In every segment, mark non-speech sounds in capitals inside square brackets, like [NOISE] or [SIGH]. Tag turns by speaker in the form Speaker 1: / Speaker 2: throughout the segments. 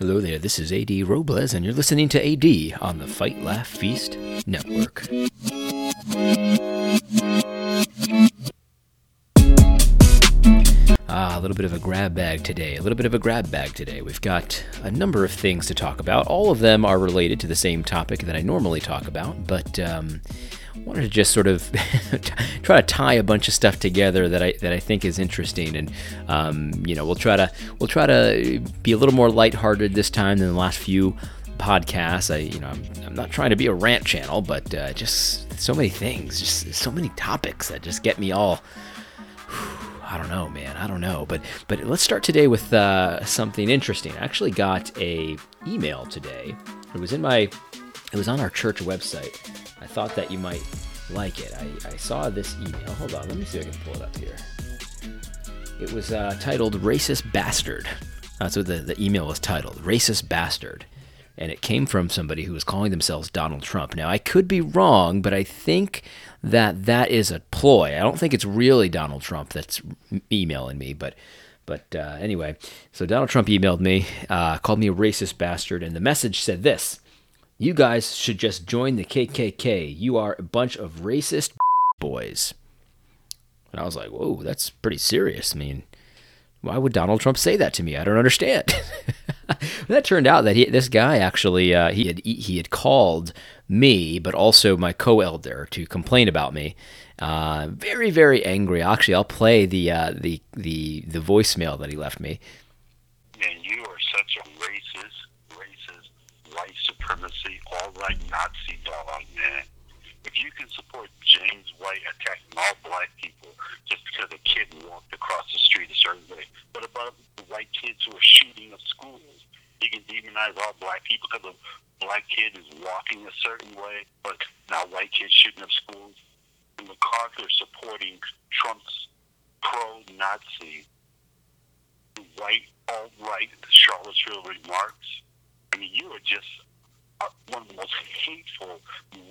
Speaker 1: Hello there, this is AD Robles, and you're listening to AD on the Fight Laugh Feast Network. Ah, a little bit of a grab bag today. A little bit of a grab bag today. We've got a number of things to talk about. All of them are related to the same topic that I normally talk about, but um, wanted to just sort of [LAUGHS] try to tie a bunch of stuff together that I that I think is interesting, and um, you know we'll try to we'll try to be a little more lighthearted this time than the last few podcasts. I you know I'm, I'm not trying to be a rant channel, but uh, just so many things, just so many topics that just get me all. [SIGHS] I don't know, man. I don't know, but but let's start today with uh, something interesting. I actually got a email today. It was in my, it was on our church website. I thought that you might like it. I, I saw this email. Hold on, let me see if I can pull it up here. It was uh, titled "Racist Bastard." That's what the, the email was titled, "Racist Bastard," and it came from somebody who was calling themselves Donald Trump. Now I could be wrong, but I think that that is a ploy. I don't think it's really Donald Trump that's emailing me, but but uh, anyway, so Donald Trump emailed me, uh, called me a racist bastard, and the message said this: "You guys should just join the KKK. You are a bunch of racist [LAUGHS] boys." And I was like, "Whoa, that's pretty serious." I mean, why would Donald Trump say that to me? I don't understand. [LAUGHS] that turned out that he, this guy actually uh, he had he had called me, but also my co-elder to complain about me. Uh, very very angry. Actually, I'll play the uh, the the the voicemail that he left me.
Speaker 2: Man, you are such a racist, racist, white right Nazi dog, man. If you can support James White attacking all black people just because a kid walked across the street a certain way, what about the white kids who are shooting up schools? You can demonize all black people because a black kid is walking a certain way, but now white kids shooting up schools. And McCarthy supporting Trump's pro-Nazi, white alt-right Charlottesville remarks. I mean, you are just one of the most hateful,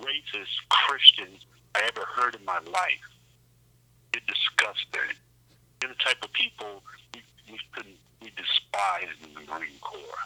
Speaker 2: racist Christians I ever heard in my life. You're disgusting. You're the type of people we, we couldn't.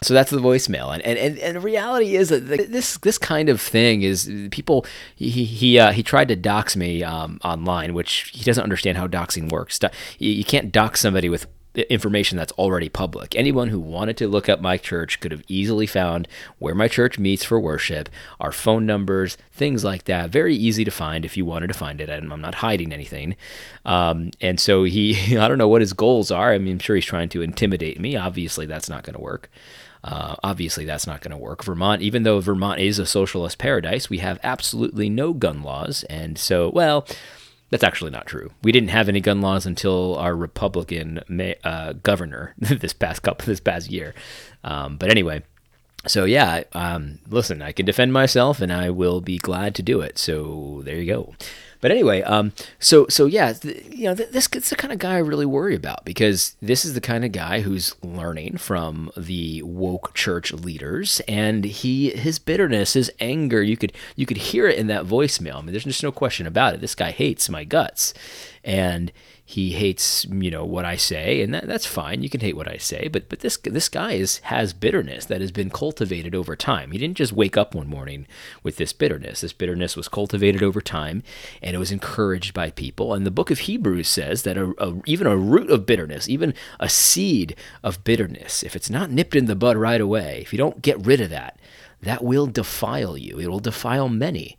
Speaker 1: So that's the voicemail, and and, and, and the reality is that this this kind of thing is people. He he uh, he tried to dox me um, online, which he doesn't understand how doxing works. You can't dox somebody with information that's already public. Anyone who wanted to look up my church could have easily found where my church meets for worship, our phone numbers, things like that. Very easy to find if you wanted to find it. I'm not hiding anything. Um, and so he, [LAUGHS] I don't know what his goals are. I mean, I'm sure he's trying to intimidate me. Obviously, that's not going to work. Uh, obviously, that's not going to work. Vermont, even though Vermont is a socialist paradise, we have absolutely no gun laws. And so, well, that's actually not true. We didn't have any gun laws until our Republican may, uh, governor [LAUGHS] this past couple this past year. Um, but anyway, so yeah, um, listen, I can defend myself, and I will be glad to do it. So there you go. But anyway, um, so so yeah, th- you know, th- this is the kind of guy I really worry about because this is the kind of guy who's learning from the woke church leaders, and he his bitterness, his anger, you could you could hear it in that voicemail. I mean, there's just no question about it. This guy hates my guts, and he hates you know what I say, and that, that's fine. You can hate what I say, but but this this guy is has bitterness that has been cultivated over time. He didn't just wake up one morning with this bitterness. This bitterness was cultivated over time, and it was encouraged by people. And the book of Hebrews says that a, a, even a root of bitterness, even a seed of bitterness, if it's not nipped in the bud right away, if you don't get rid of that, that will defile you. It will defile many.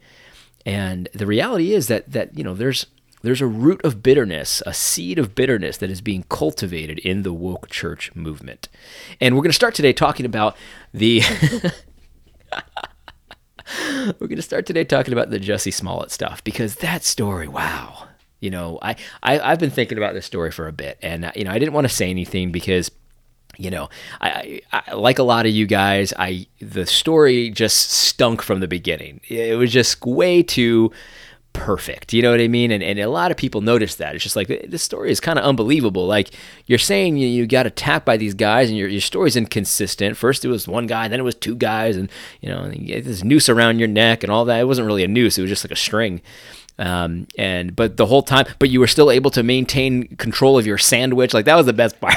Speaker 1: And the reality is that that you know there's there's a root of bitterness, a seed of bitterness that is being cultivated in the woke church movement. And we're going to start today talking about the. [LAUGHS] we're going to start today talking about the Jussie Smollett stuff because that story, wow. You know, I, I, I've been thinking about this story for a bit, and, you know, I didn't want to say anything because you know, I, I, like a lot of you guys, I the story just stunk from the beginning. It was just way too perfect. You know what I mean? And, and a lot of people notice that. It's just like this story is kind of unbelievable. Like you're saying you, you got attacked by these guys and your, your story's inconsistent. First it was one guy, then it was two guys, and you know, you this noose around your neck and all that. It wasn't really a noose, it was just like a string. Um, and but the whole time, but you were still able to maintain control of your sandwich. Like that was the best [LAUGHS] part.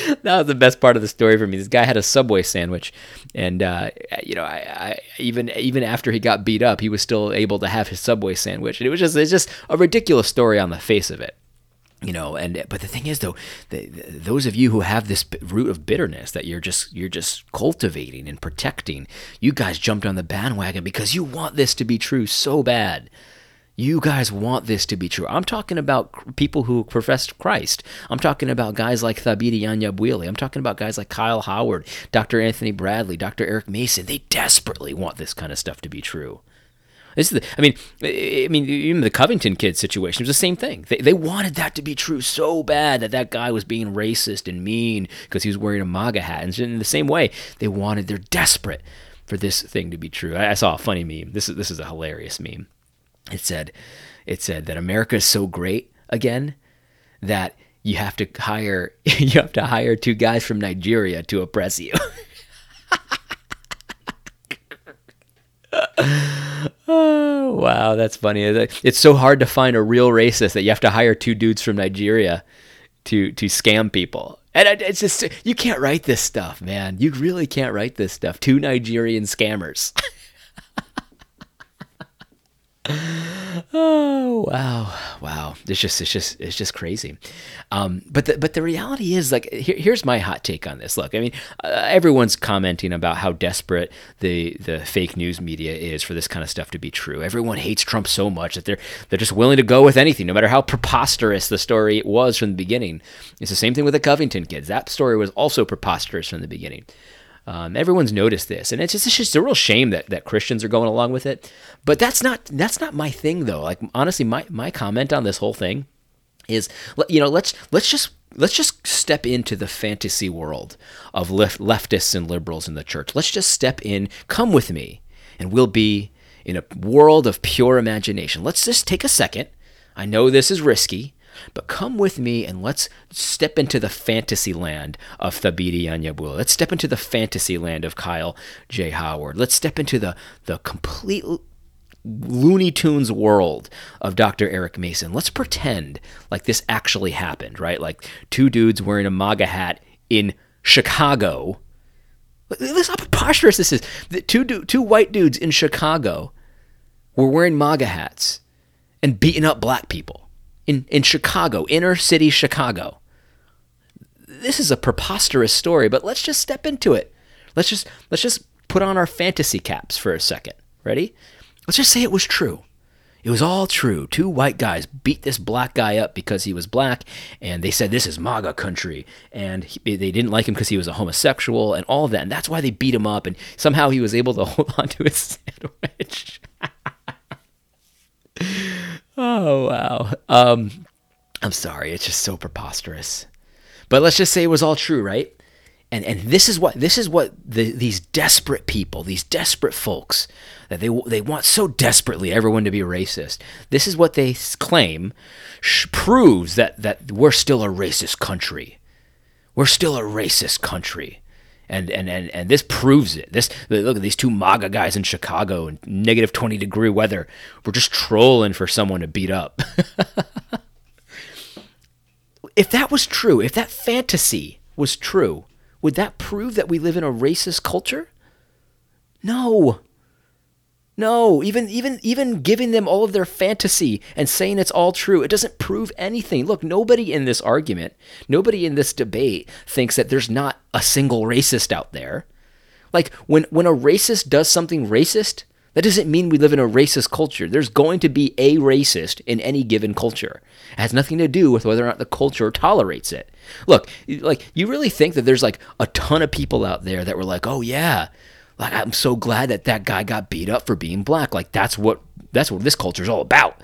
Speaker 1: [LAUGHS] that was the best part of the story for me. This guy had a Subway sandwich, and uh, you know, I, I, even even after he got beat up, he was still able to have his Subway sandwich, and it was just it's just a ridiculous story on the face of it you know and but the thing is though the, the, those of you who have this root of bitterness that you're just you're just cultivating and protecting you guys jumped on the bandwagon because you want this to be true so bad you guys want this to be true. I'm talking about people who profess Christ. I'm talking about guys like Thabiti Anyabwile. I'm talking about guys like Kyle Howard, Dr. Anthony Bradley, Dr. Eric Mason. They desperately want this kind of stuff to be true. This is the, I mean, I mean, even the Covington kid situation was the same thing. They, they wanted that to be true so bad that that guy was being racist and mean because he was wearing a MAGA hat. And in the same way, they wanted, they're desperate for this thing to be true. I, I saw a funny meme. This is this is a hilarious meme. It said, it said that America is so great again that you have to hire [LAUGHS] you have to hire two guys from Nigeria to oppress you. oh, [LAUGHS] wow, that's funny. It's so hard to find a real racist that you have to hire two dudes from Nigeria to to scam people. And it's just you can't write this stuff, man. You really can't write this stuff. Two Nigerian scammers. [LAUGHS] oh wow. Wow. It's just it's just it's just crazy. Um, but the, but the reality is like here, here's my hot take on this. Look i mean uh, everyone's commenting about how desperate the the fake news media is for this kind of stuff to be true. Everyone hates trump so much that they're they're just willing to go with anything no matter how preposterous the story was from the beginning. It's the same thing with the covington kids. That story was also preposterous from the beginning um, everyone's noticed this, and it's just, it's just a real shame that, that Christians are going along with it. But that's not that's not my thing though. Like honestly, my my comment on this whole thing is you know let's let's just let's just step into the fantasy world of left, leftists and liberals in the church. Let's just step in. Come with me, and we'll be in a world of pure imagination. Let's just take a second. I know this is risky. But come with me and let's step into the fantasy land of Thabiti Anyabwile. Let's step into the fantasy land of Kyle J. Howard. Let's step into the, the complete Looney Tunes world of Dr. Eric Mason. Let's pretend like this actually happened, right? Like two dudes wearing a MAGA hat in Chicago. Listen how preposterous this is. The two, two white dudes in Chicago were wearing MAGA hats and beating up black people in, in Chicago, inner city Chicago. This is a preposterous story, but let's just step into it. Let's just let's just put on our fantasy caps for a second. Ready? Let's just say it was true. It was all true. Two white guys beat this black guy up because he was black, and they said this is MAGA country, and he, they didn't like him because he was a homosexual, and all that. And that's why they beat him up, and somehow he was able to [LAUGHS] hold on to his sandwich. [LAUGHS] Oh wow. Um, I'm sorry. It's just so preposterous. But let's just say it was all true, right? And and this is what this is what the, these desperate people, these desperate folks that they they want so desperately everyone to be racist. This is what they claim sh- proves that that we're still a racist country. We're still a racist country and and and, and this proves it. This look at these two MAGA guys in Chicago in negative twenty degree weather. We're just trolling for someone to beat up. [LAUGHS] if that was true, if that fantasy was true, would that prove that we live in a racist culture? No. No, even even even giving them all of their fantasy and saying it's all true, it doesn't prove anything. Look, nobody in this argument, nobody in this debate thinks that there's not a single racist out there. Like when when a racist does something racist, that doesn't mean we live in a racist culture. There's going to be a racist in any given culture. It has nothing to do with whether or not the culture tolerates it. Look, like you really think that there's like a ton of people out there that were like, "Oh yeah, like I'm so glad that that guy got beat up for being black. Like that's what that's what this culture is all about.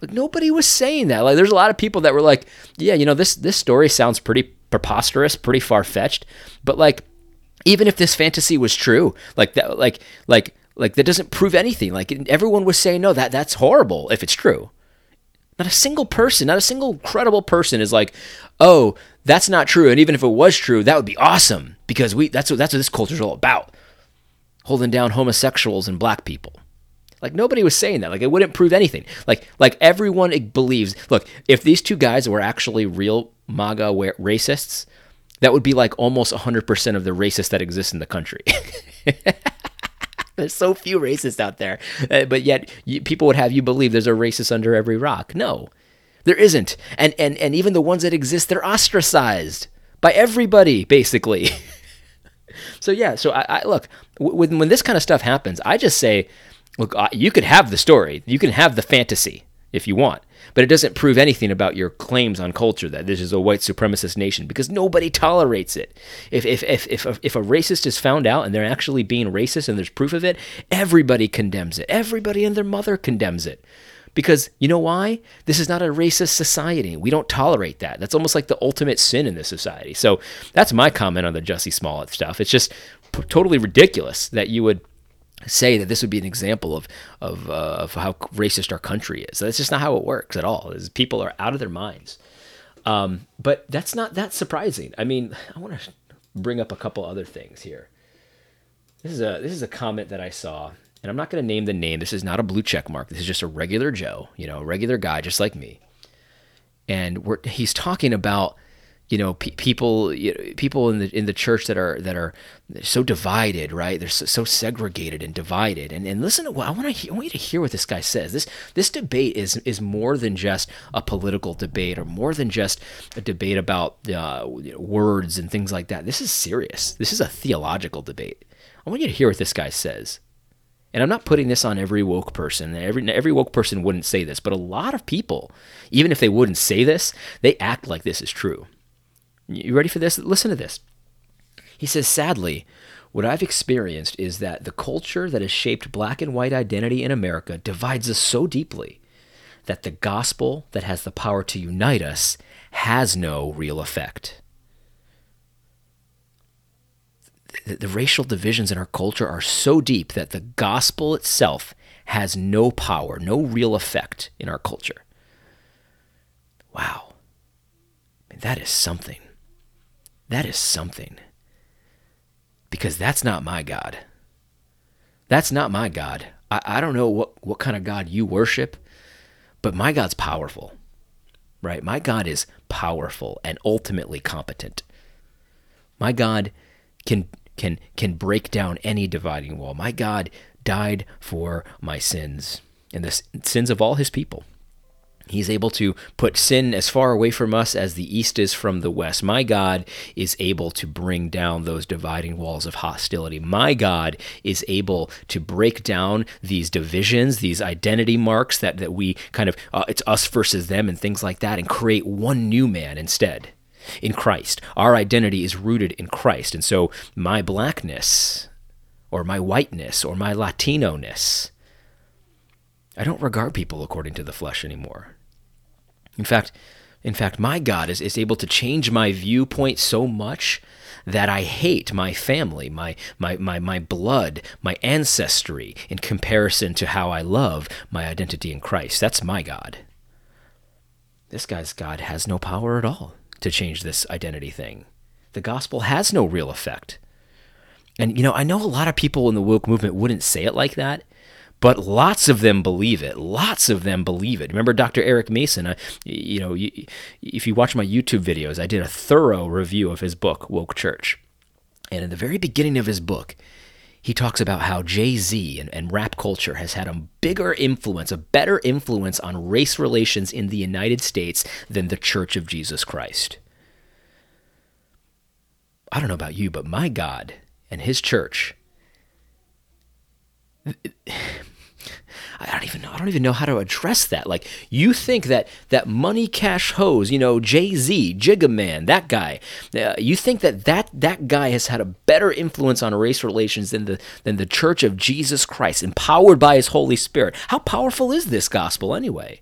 Speaker 1: Like nobody was saying that. Like there's a lot of people that were like, yeah, you know, this this story sounds pretty preposterous, pretty far fetched, but like even if this fantasy was true, like that, like like like that doesn't prove anything. Like everyone was saying, no, that that's horrible if it's true. Not a single person, not a single credible person is like, oh, that's not true. And even if it was true, that would be awesome because we that's what that's what this culture is all about holding down homosexuals and black people. Like nobody was saying that. Like it wouldn't prove anything. Like like everyone believes. Look, if these two guys were actually real MAGA racists, That would be like almost 100% of the racists that exist in the country. [LAUGHS] there's so few racists out there, uh, but yet you, people would have you believe there's a racist under every rock. No, there isn't. And, and, and even the ones that exist, they're ostracized by everybody, basically. [LAUGHS] so, yeah, so I, I look, when, when this kind of stuff happens, I just say, look, you could have the story, you can have the fantasy if you want but it doesn't prove anything about your claims on culture that this is a white supremacist nation because nobody tolerates it. If if if if a, if a racist is found out and they're actually being racist and there's proof of it, everybody condemns it. Everybody and their mother condemns it. Because you know why? This is not a racist society. We don't tolerate that. That's almost like the ultimate sin in this society. So that's my comment on the Jussie Smollett stuff. It's just totally ridiculous that you would say that this would be an example of of, uh, of how racist our country is. That's just not how it works at all. Is people are out of their minds. Um, but that's not that surprising. I mean, [SIGHS] I want to bring up a couple other things here. This is a this is a comment that I saw, and I'm not going to name the name. This is not a blue check mark. This is just a regular Joe, you know, a regular guy just like me. And we're, he's talking about you know pe- people you know, people in the in the church that are that are so divided right? They're so, so segregated and divided. And and listen to what I want to I want you to hear what this guy says. This this debate is is more than just a political debate or more than just a debate about uh, words and things like that. This is serious. This is a theological debate. I want you to hear what this guy says and I'm not putting this on every woke person. Every every woke person wouldn't say this, but a lot of people, even if they wouldn't say this, they act like this is true. You ready for this? Listen to this. He says, sadly, what I've experienced is that the culture that has shaped black and white identity in America divides us so deeply that the gospel that has the power to unite us has no real effect. The, the, racial divisions in our culture are so deep that the gospel itself has no power, no real effect in our culture. Wow. that is something. That is something. Because that's not my God. That's not my God. I, I don't know what, what kind of God you worship, but my God's powerful, right? My God is powerful and ultimately competent. My God can can can break down any dividing wall. My God died for my sins and the sins of all his people. He's able to put sin as far away from us as the east is from the west. My God is able to bring down those dividing walls of hostility. My God is able to break down these divisions, these identity marks that, that we kind of, uh, it's us versus them and things like that, and create one new man instead in Christ. Our identity is rooted in Christ. And so my blackness or my whiteness or my Latino ness, I don't regard people according to the flesh anymore. In fact, in fact, my God is, is able to change my viewpoint so much that I hate my family, my, my, my, my blood, my ancestry in comparison to how I love my identity in Christ. That's my God. This guy's God has no power at all to change this identity thing. The gospel has no real effect. And, you know, I know a lot of people in the woke movement wouldn't say it like that, but lots of them believe it. Lots of them believe it. Remember Dr. Eric Mason? Uh, I, you know, if you watch my YouTube videos, I did a thorough review of his book, Woke Church. And in the very beginning of his book, he talks about how Jay Z and, and, rap culture has had a bigger influence, a better influence on race relations in the United States than the Church of Jesus Christ. I don't know about you, but my God and his church I don't even know. I don't even know how to address that. Like, you think that that Money Cash Hose, you know, Jay Z, Jigga Man, that guy, uh, you think that, that that guy has had a better influence on race relations than the than the Church of Jesus Christ, empowered by His Holy Spirit? How powerful is this gospel anyway?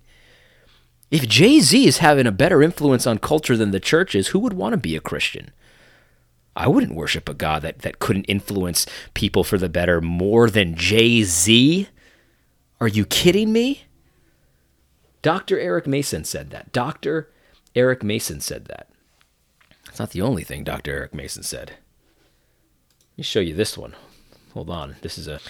Speaker 1: If Jay Z is having a better influence on culture than the church is, who would want to be a Christian? I wouldn't worship a God that, that couldn't influence people for the better more than Jay Z. Are you kidding me? Dr. Eric Mason said that. Dr. Eric Mason said that. It's not the only thing Dr. Eric Mason said. Let me show you this one. Hold on. This is a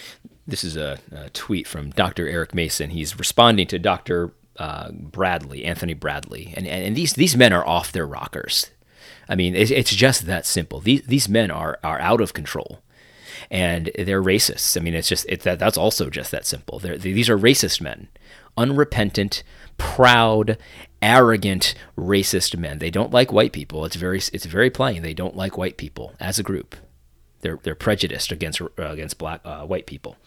Speaker 1: this is a, a tweet from Dr. Eric Mason. He's responding to Dr. Uh, Bradley, Anthony Bradley, and, and and these these men are off their rockers. I mean, it's, it's just that simple. These these men are are out of control, and they're racists. I mean, it's just it's that that's also just that simple. They're, these are racist men, unrepentant, proud, arrogant, racist men. They don't like white people. It's very it's very plain. They don't like white people as a group. They're they're prejudiced against uh, against black uh, white people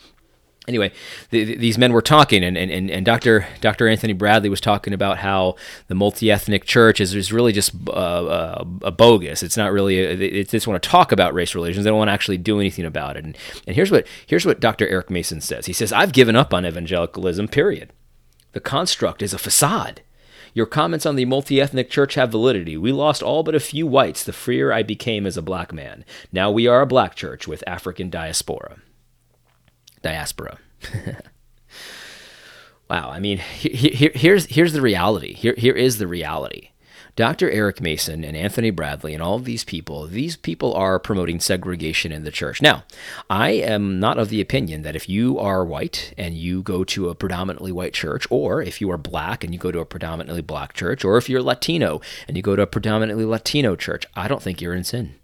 Speaker 1: anyway, the, these men were talking, and, and, and Dr. Dr. Anthony Bradley was talking about how the multi ethnic church is, is really just uh, uh, a bogus. It's not really, a, they just want to talk about race relations. They don't want to actually do anything about it. And, and here's, what, here's what Dr. Eric Mason says He says, I've given up on evangelicalism, period. The construct is a facade. Your comments on the multi ethnic church have validity. We lost all but a few whites the freer I became as a black man. Now we are a black church with African diaspora diaspora. wow, I mean, here's here's the reality. Here here is the reality. Dr. Eric Mason and Anthony Bradley and all of these people, these people are promoting segregation in the church. Now, I am not of the opinion that if you are white and you go to a predominantly white church, or if you are black and you go to a predominantly black church, or if you're Latino and you go to a predominantly Latino church, I don't think you're in sin.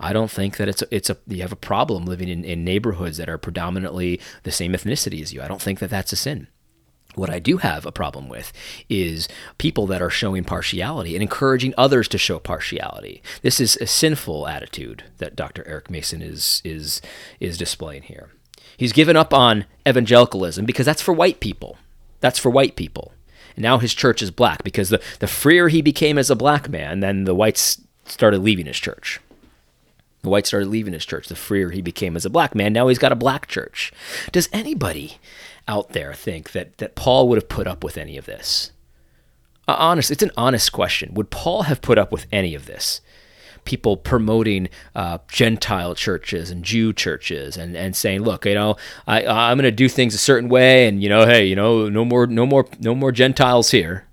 Speaker 1: I don't think that it's it's a you have a problem living in, in neighborhoods that are predominantly the same ethnicity as you. I don't think that that's a sin. What I do have a problem with is people that are showing partiality and encouraging others to show partiality. This is a sinful attitude that Dr. Eric Mason is is is displaying here. He's given up on evangelicalism because that's for white people. That's for white people. And now his church is black because the, the freer he became as a black man, then the whites started leaving his church. The white started leaving his church. The freer he became as a black man. Now he's got a black church. Does anybody out there think that, that Paul would have put up with any of this? Uh, honest, it's an honest question. Would Paul have put up with any of this? People promoting uh, Gentile churches and Jew churches and, and saying, look, you know, I, I'm going to do things a certain way, and you know, hey, you know, no more, no more, no more Gentiles here.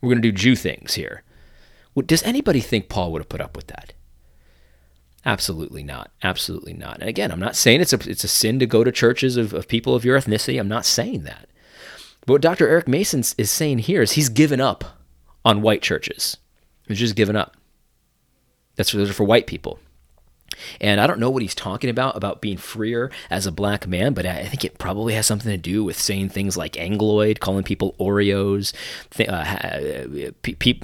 Speaker 1: We're going to do Jew things here. Does anybody think Paul would have put up with that? Absolutely not. Absolutely not. And again, I'm not saying it's a it's a sin to go to churches of, of people of your ethnicity. I'm not saying that. But what Dr. Eric Mason is saying here is he's given up on white churches. He's just given up. That's for, those are for white people. And I don't know what he's talking about, about being freer as a black man, but I think it probably has something to do with saying things like Angloid, calling people Oreos, uh,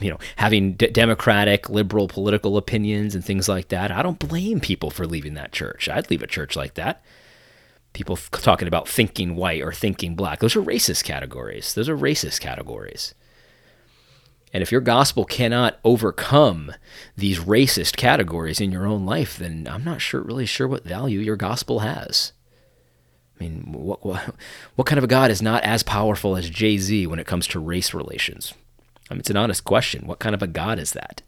Speaker 1: you know, having d- democratic, liberal political opinions and things like that. I don't blame people for leaving that church. I'd leave a church like that. People talking about thinking white or thinking black. Those are racist categories. Those are racist categories. And if your gospel cannot overcome these racist categories in your own life, then I'm not sure, really sure what value your gospel has. I mean, what, what, what kind of a God is not as powerful as Jay Z when it comes to race relations? I mean, it's an honest question. What kind of a God is that?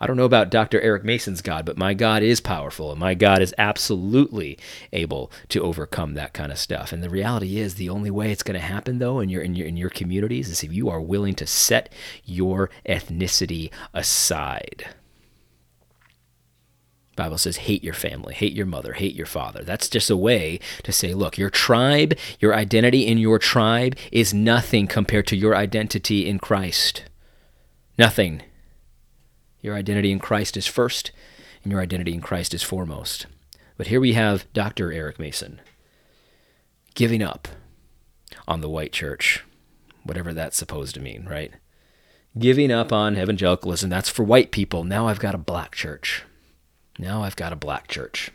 Speaker 1: I don't know about Dr. Eric Mason's God, but my God is powerful and my God is absolutely able to overcome that kind of stuff. And the reality is the only way it's going to happen though in your in your in your communities is if you are willing to set your ethnicity aside. Bible says hate your family, hate your mother, hate your father. That's just a way to say, look, your tribe, your identity in your tribe is nothing compared to your identity in Christ. Nothing. Your identity in Christ is first, and your identity in Christ is foremost. But here we have Dr. Eric Mason giving up on the white church, whatever that's supposed to mean, right? Giving up on evangelicalism, that's for white people. Now I've got a black church. Now I've got a black church.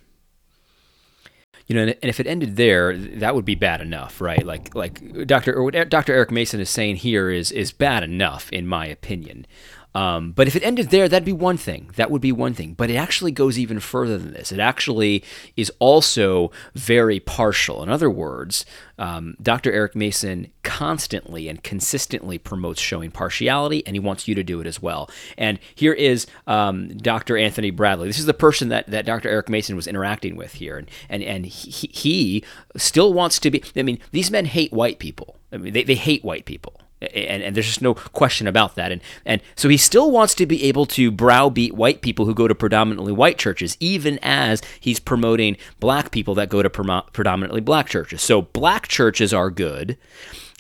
Speaker 1: You know, and if it ended there, that would be bad enough, right? Like, like Dr. Dr. Eric Mason is saying here is is bad enough, in my opinion. Um, but if it ended there, that'd be one thing. That would be one thing. But it actually goes even further than this. It actually is also very partial. In other words, um, Dr. Eric Mason constantly and consistently promotes showing partiality, and he wants you to do it as well. And here is um, Dr. Anthony Bradley. This is the person that, that Dr. Eric Mason was interacting with here. And, and, and he, he still wants to be, I mean, these men hate white people. I mean, they, they hate white people and, and there's just no question about that. And and so he still wants to be able to browbeat white people who go to predominantly white churches, even as he's promoting black people that go to predominantly black churches. So black churches are good,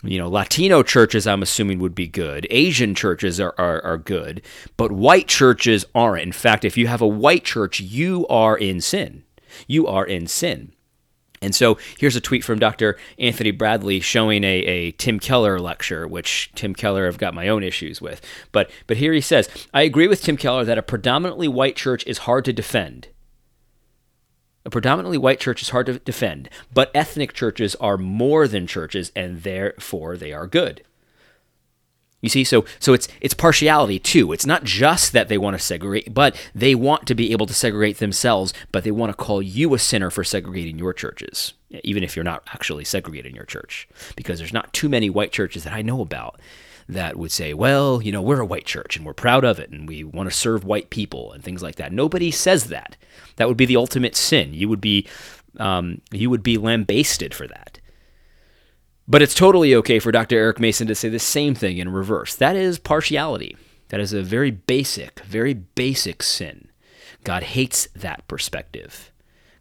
Speaker 1: you know, Latino churches, I'm assuming, would be good. Asian churches are, are, are good, but white churches aren't. In fact, if you have a white church, you are in sin. You are in sin. And so here's a tweet from Dr. Anthony Bradley showing a, a Tim Keller lecture, which Tim Keller I've got my own issues with. But but here he says, I agree with Tim Keller that a predominantly white church is hard to defend. A predominantly white church is hard to defend, but ethnic churches are more than churches, and therefore they are good. You see, so so it's it's partiality too. It's not just that they want to segregate, but they want to be able to segregate themselves, but they want to call you a sinner for segregating your churches, even if you're not actually segregating your church. Because there's not too many white churches that I know about that would say, well, you know, we're a white church and we're proud of it and we want to serve white people and things like that. Nobody says that. That would be the ultimate sin. You would be um, you would be lambasted for that. But it's totally okay for Dr. Eric Mason to say the same thing in reverse. That is partiality. That is a very basic, very basic sin. God hates that perspective.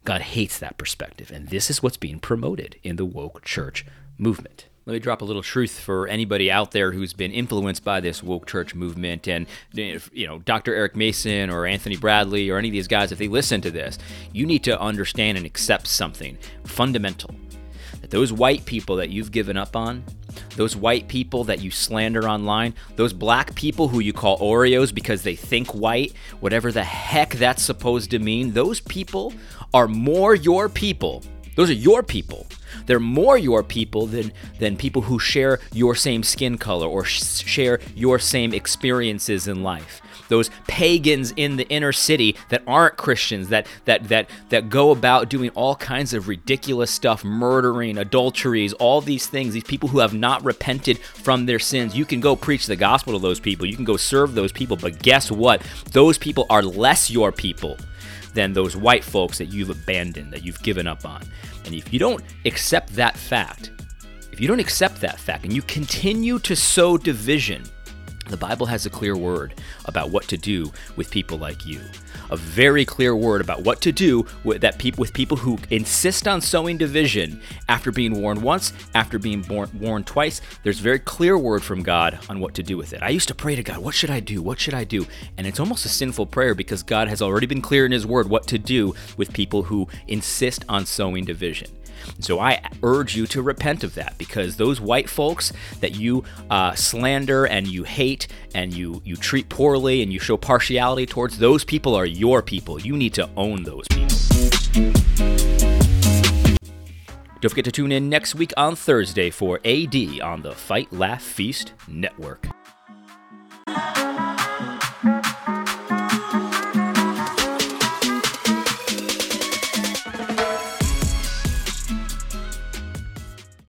Speaker 1: God hates that perspective. And this is what's being promoted in the woke church movement. Let me drop a little truth for anybody out there who's been influenced by this woke church movement. And, you know, Dr. Eric Mason or Anthony Bradley or any of these guys, if they listen to this, you need to understand and accept something fundamental that those white people that you've given up on, those white people that you slander online, those black people who you call Oreos because they think white, whatever the heck that's supposed to mean, those people are more your people. Those are your people. They're more your people than, than people who share your same skin color or sh- share your same experiences in life those pagans in the inner city that aren't Christians, that that that that go about doing all kinds of ridiculous stuff, murdering, adulteries, all these things, these people who have not repented from their sins. You can go preach the gospel to those people. You can go serve those people, but guess what? Those people are less your people than those white folks that you've abandoned, that you've given up on. And if you don't accept that fact, if you don't accept that fact and you continue to sow division, the Bible has a clear word about what to do with people like you. A very clear word about what to do with that people with people who insist on sowing division after being warned once, after being born, warned twice. There's a very clear word from God on what to do with it. I used to pray to God, what should I do? What should I do? And it's almost a sinful prayer because God has already been clear in his word what to do with people who insist on sowing division. So I urge you to repent of that because those white folks that you uh, slander and you hate and you, you treat poorly and you show partiality towards, those people are your people. You need to own those people. Don't forget to tune in next week on Thursday for AD on the Fight Laugh Feast Network.